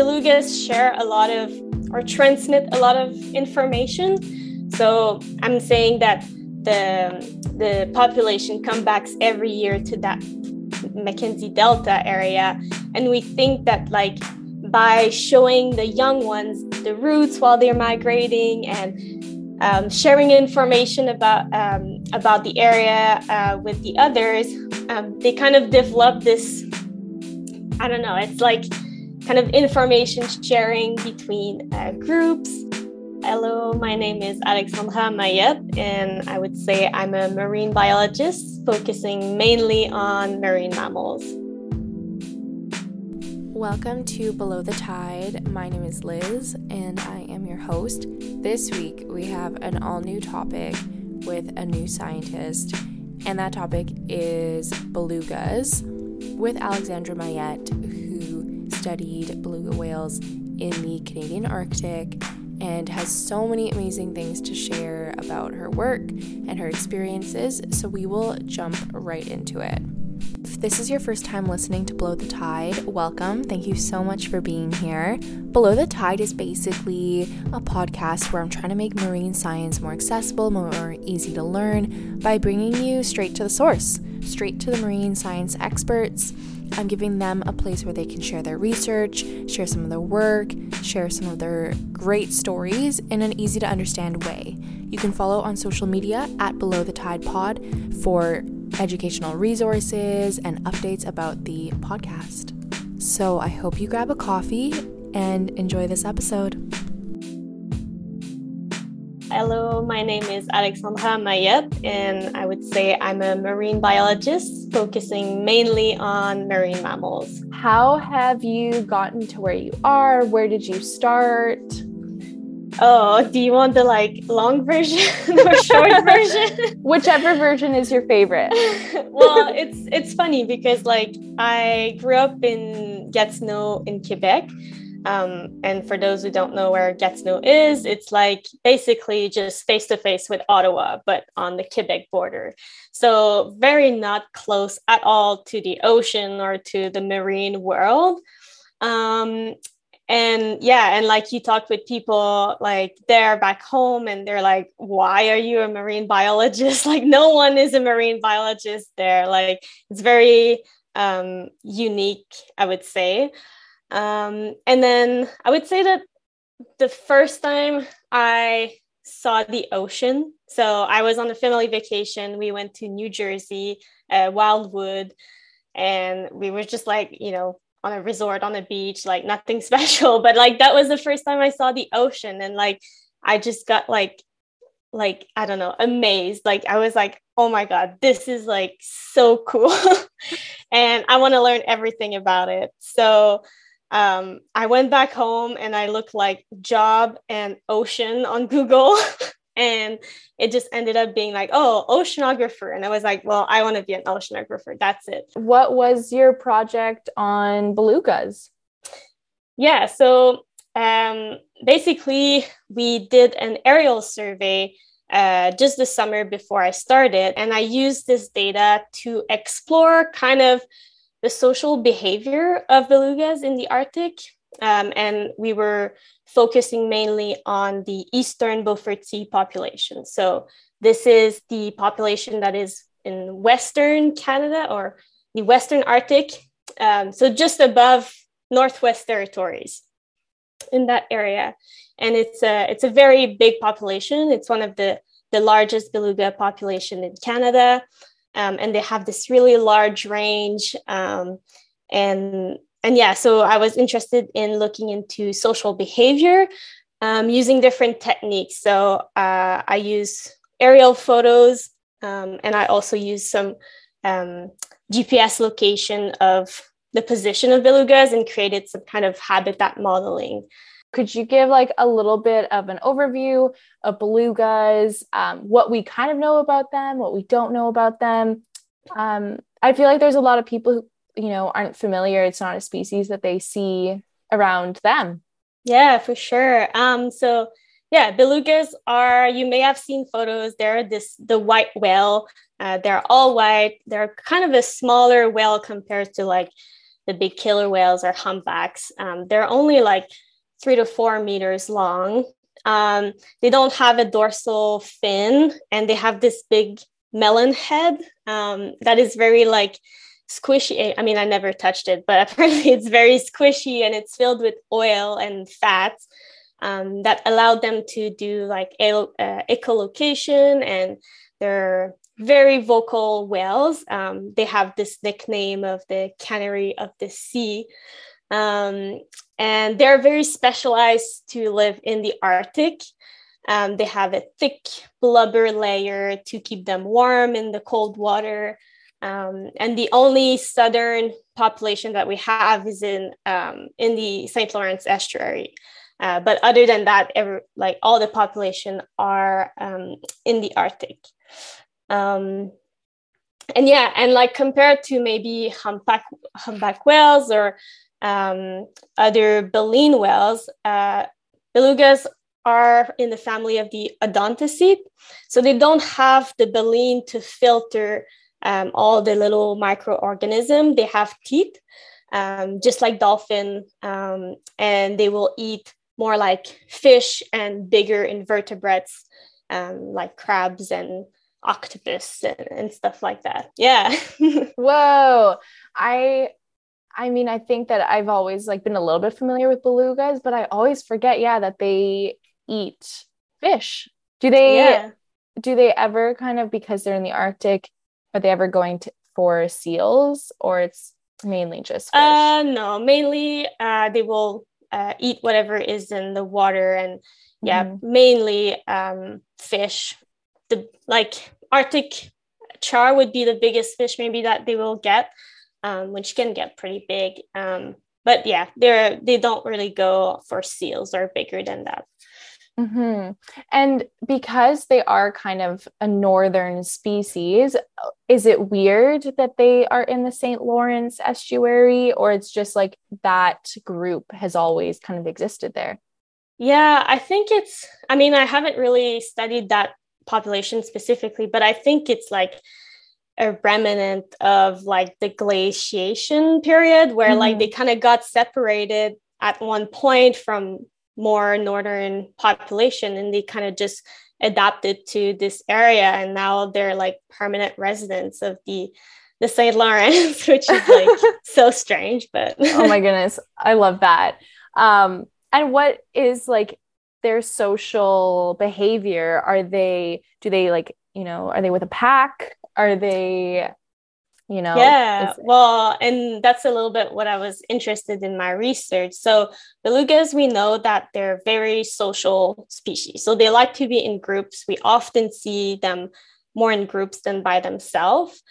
belugas share a lot of or transmit a lot of information. So I'm saying that the the population comes back every year to that Mackenzie Delta area, and we think that like by showing the young ones the routes while they're migrating and um, sharing information about um, about the area uh, with the others, um, they kind of develop this. I don't know. It's like kind of information sharing between uh, groups. Hello, my name is Alexandra Mayette, and I would say I'm a marine biologist focusing mainly on marine mammals. Welcome to Below the Tide. My name is Liz, and I am your host. This week, we have an all new topic with a new scientist, and that topic is belugas with Alexandra Mayette, studied beluga whales in the Canadian Arctic and has so many amazing things to share about her work and her experiences, so we will jump right into it. If this is your first time listening to Below the Tide, welcome. Thank you so much for being here. Below the Tide is basically a podcast where I'm trying to make marine science more accessible, more easy to learn by bringing you straight to the source, straight to the marine science experts I'm giving them a place where they can share their research, share some of their work, share some of their great stories in an easy to understand way. You can follow on social media at Below the Tide Pod for educational resources and updates about the podcast. So I hope you grab a coffee and enjoy this episode. Hello, my name is Alexandra Mayette, and I would say I'm a marine biologist focusing mainly on marine mammals. How have you gotten to where you are? Where did you start? Oh, do you want the like long version or short version? Whichever version is your favorite. well, it's it's funny because like I grew up in Gatineau in Quebec um, and for those who don't know where Gatineau is, it's like basically just face to face with Ottawa, but on the Quebec border. So, very not close at all to the ocean or to the marine world. Um, and yeah, and like you talk with people like there back home, and they're like, why are you a marine biologist? like, no one is a marine biologist there. Like, it's very um, unique, I would say. Um, and then I would say that the first time I saw the ocean, so I was on a family vacation. We went to New Jersey, uh, Wildwood, and we were just like, you know, on a resort on a beach, like nothing special. But like that was the first time I saw the ocean, and like I just got like like I don't know, amazed. Like I was like, oh my god, this is like so cool, and I want to learn everything about it. So um, I went back home and I looked like job and ocean on Google. and it just ended up being like, oh, oceanographer. And I was like, well, I want to be an oceanographer. That's it. What was your project on belugas? Yeah. So um, basically, we did an aerial survey uh, just the summer before I started. And I used this data to explore kind of the social behavior of belugas in the Arctic. Um, and we were focusing mainly on the Eastern Beaufort Sea population. So this is the population that is in Western Canada or the Western Arctic. Um, so just above Northwest Territories in that area. And it's a, it's a very big population. It's one of the, the largest beluga population in Canada um, and they have this really large range um, and and yeah so i was interested in looking into social behavior um, using different techniques. So uh, i use aerial photos um, and i also use some um, gps location of the position of belugas and created some kind of habitat modeling could you give like a little bit of an overview of belugas, um, what we kind of know about them, what we don't know about them? Um, I feel like there's a lot of people who, you know, aren't familiar. It's not a species that they see around them. Yeah, for sure. Um, so yeah, belugas are, you may have seen photos. They're this, the white whale. Uh, they're all white. They're kind of a smaller whale compared to like the big killer whales or humpbacks. Um, they're only like three to four meters long. Um, they don't have a dorsal fin and they have this big melon head um, that is very like squishy. I mean, I never touched it, but apparently it's very squishy and it's filled with oil and fats um, that allowed them to do like uh, echolocation and they're very vocal whales. Um, they have this nickname of the canary of the sea. Um, and they're very specialized to live in the Arctic. Um, they have a thick blubber layer to keep them warm in the cold water. Um, and the only southern population that we have is in um, in the St. Lawrence estuary. Uh, but other than that, every, like all the population are um, in the Arctic. Um, and yeah, and like compared to maybe humpback humpback whales or um, other baleen whales, uh, belugas are in the family of the odontocete. So they don't have the baleen to filter um, all the little microorganisms. They have teeth, um, just like dolphin, um, and they will eat more like fish and bigger invertebrates um, like crabs and octopus and, and stuff like that. Yeah. Whoa. I I mean, I think that I've always like been a little bit familiar with belugas, but I always forget, yeah, that they eat fish. Do they yeah. do they ever kind of because they're in the Arctic, are they ever going to for seals or it's mainly just fish? Uh no, mainly uh they will uh, eat whatever is in the water and yeah, mm-hmm. mainly um fish. The like Arctic char would be the biggest fish maybe that they will get um, which can get pretty big. Um, but yeah, they're they don't really go for seals or bigger than that. Mm-hmm. And because they are kind of a northern species, is it weird that they are in the St. Lawrence estuary, or it's just like that group has always kind of existed there? Yeah, I think it's, I mean, I haven't really studied that population specifically, but I think it's like a remnant of like the glaciation period where mm-hmm. like they kind of got separated at one point from more northern population and they kind of just adapted to this area and now they're like permanent residents of the the St. Lawrence, which is like so strange, but oh my goodness, I love that. Um, and what is like their social behavior? Are they do they like you know are they with a pack? are they you know yeah well and that's a little bit what i was interested in my research. So belugas we know that they're very social species. So they like to be in groups. We often see them more in groups than by themselves.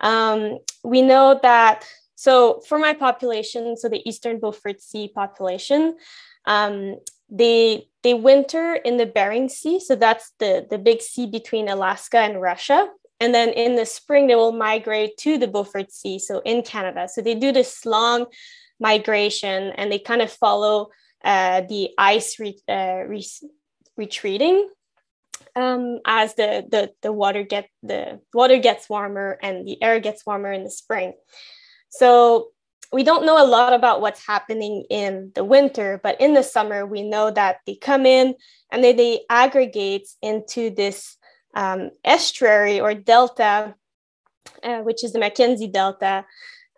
Um, we know that so for my population so the eastern beaufort sea population um, they they winter in the bering sea so that's the the big sea between alaska and russia and then in the spring, they will migrate to the Beaufort Sea, so in Canada. So they do this long migration and they kind of follow uh, the ice re- uh, re- retreating um, as the, the, the water get the water gets warmer and the air gets warmer in the spring. So we don't know a lot about what's happening in the winter, but in the summer we know that they come in and then they aggregate into this um, estuary or delta, uh, which is the Mackenzie Delta,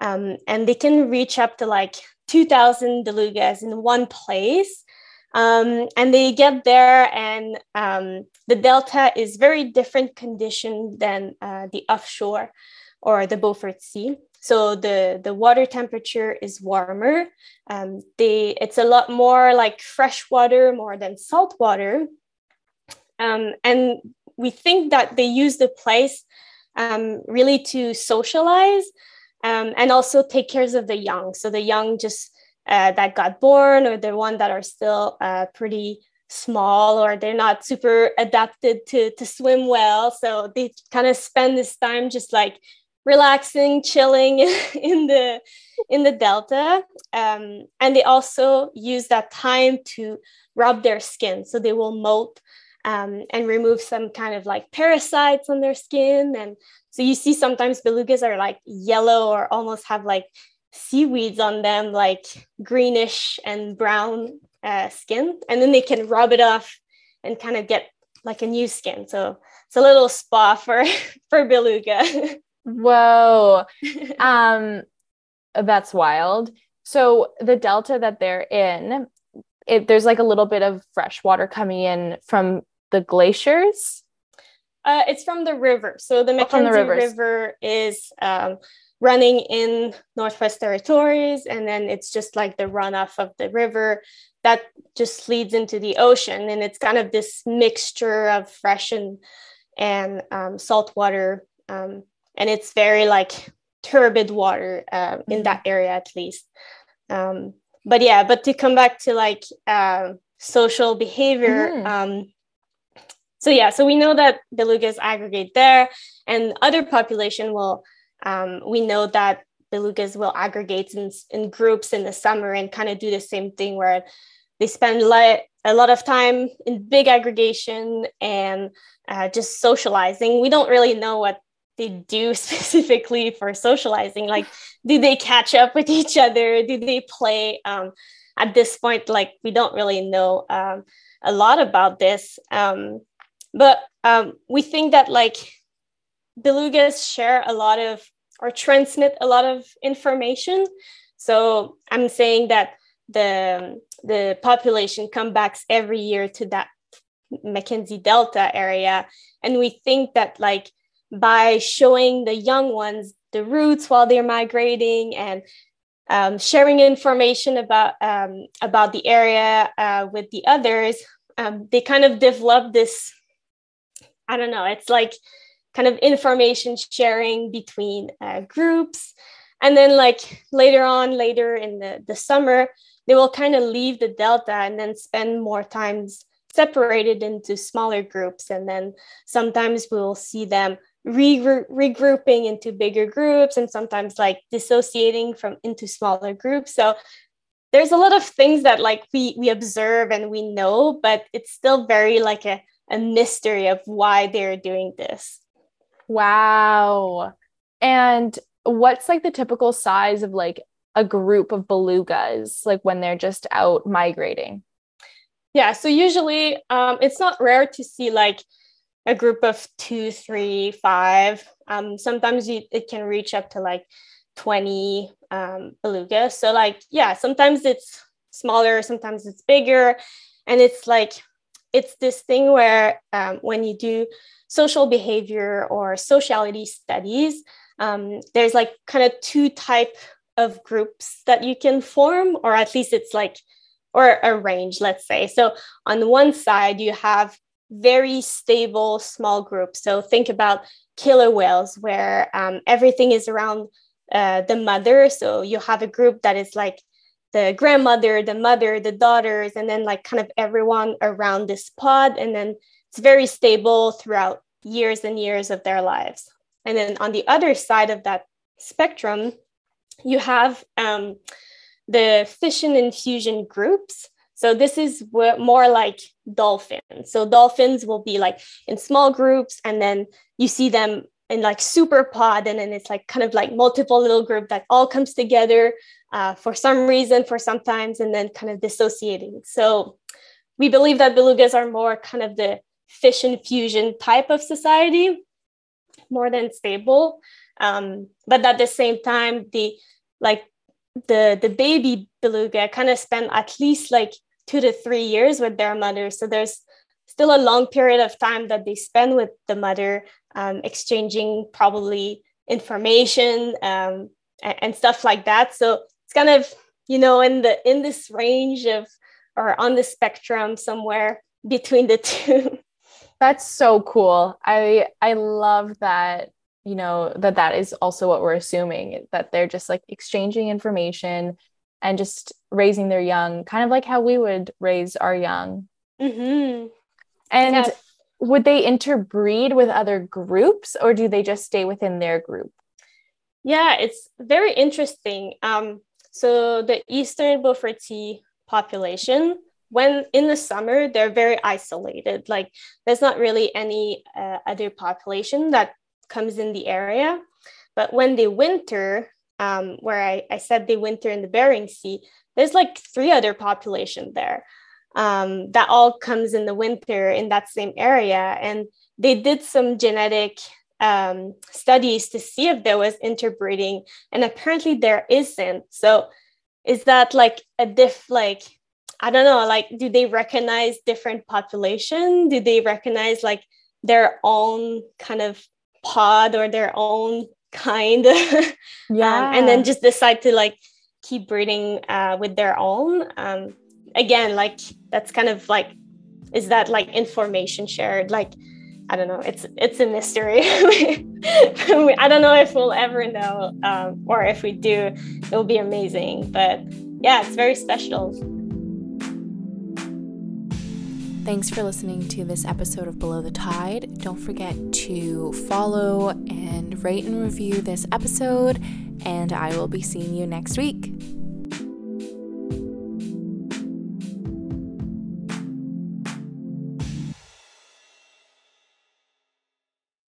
um, and they can reach up to like 2,000 belugas in one place. Um, and they get there, and um, the delta is very different condition than uh, the offshore or the Beaufort Sea. So the the water temperature is warmer. Um, they it's a lot more like fresh water more than salt water. Um, and we think that they use the place um, really to socialize um, and also take care of the young. So the young just uh, that got born or the one that are still uh, pretty small or they're not super adapted to, to swim well. So they kind of spend this time just like relaxing, chilling in the in the delta, um, and they also use that time to rub their skin. So they will molt um, and remove some kind of like parasites on their skin. And so you see sometimes belugas are like yellow or almost have like seaweeds on them, like greenish and brown uh, skin, and then they can rub it off and kind of get like a new skin. So it's a little spa for for beluga. Whoa, um, that's wild. So the delta that they're in, it, there's like a little bit of fresh water coming in from the glaciers. Uh, it's from the river. So the Mackenzie oh, the River is um, running in Northwest Territories, and then it's just like the runoff of the river that just leads into the ocean, and it's kind of this mixture of fresh and and um, salt water, um, and it's very like turbid water uh, in mm-hmm. that area at least. Um, but yeah, but to come back to like uh, social behavior. Mm-hmm so yeah, so we know that belugas aggregate there, and other population will. Um, we know that belugas will aggregate in, in groups in the summer and kind of do the same thing where they spend li- a lot of time in big aggregation and uh, just socializing. We don't really know what they do specifically for socializing. Like, do they catch up with each other? Do they play? Um, at this point, like we don't really know um, a lot about this. Um, but um, we think that like belugas share a lot of or transmit a lot of information. So I'm saying that the the population comes back every year to that Mackenzie Delta area, and we think that like by showing the young ones the routes while they're migrating and um, sharing information about um, about the area uh, with the others, um, they kind of develop this I don't know, it's like kind of information sharing between uh, groups. And then, like later on, later in the, the summer, they will kind of leave the Delta and then spend more times separated into smaller groups. And then sometimes we'll see them re- regrouping into bigger groups and sometimes like dissociating from into smaller groups. So there's a lot of things that like we we observe and we know, but it's still very like a a mystery of why they're doing this. Wow. And what's like the typical size of like a group of belugas, like when they're just out migrating? Yeah, so usually um, it's not rare to see like a group of two, three, five. Um, sometimes you, it can reach up to like 20 um, belugas. So, like, yeah, sometimes it's smaller, sometimes it's bigger. And it's like it's this thing where um, when you do social behavior or sociality studies, um, there's like kind of two type of groups that you can form, or at least it's like, or a range, let's say. So on one side, you have very stable small groups. So think about killer whales, where um, everything is around uh, the mother. So you have a group that is like the grandmother, the mother, the daughters, and then like kind of everyone around this pod. And then it's very stable throughout years and years of their lives. And then on the other side of that spectrum, you have um, the fission and fusion groups. So this is more like dolphins. So dolphins will be like in small groups, and then you see them in like super pod, and then it's like kind of like multiple little group that all comes together uh, for some reason for sometimes and then kind of dissociating. So we believe that belugas are more kind of the fission fusion type of society, more than stable. Um, but at the same time, the like the the baby beluga kind of spend at least like two to three years with their mother. So there's still a long period of time that they spend with the mother, um, exchanging probably information um, and, and, stuff like that. So it's kind of you know in the in this range of or on the spectrum somewhere between the two that's so cool i i love that you know that that is also what we're assuming that they're just like exchanging information and just raising their young kind of like how we would raise our young mm-hmm. and would they interbreed with other groups or do they just stay within their group yeah it's very interesting um, so the Eastern Beaufort Sea population, when in the summer, they're very isolated. Like there's not really any uh, other population that comes in the area. But when they winter, um, where I, I said they winter in the Bering Sea, there's like three other population there um, that all comes in the winter in that same area. And they did some genetic um, studies to see if there was interbreeding, and apparently there isn't. So is that like a diff like I don't know, like do they recognize different population? Do they recognize like their own kind of pod or their own kind? yeah. Um, and then just decide to like keep breeding uh, with their own. Um, again, like that's kind of like, is that like information shared? Like, I don't know. It's it's a mystery. I don't know if we'll ever know, um, or if we do, it'll be amazing. But yeah, it's very special. Thanks for listening to this episode of Below the Tide. Don't forget to follow and rate and review this episode, and I will be seeing you next week.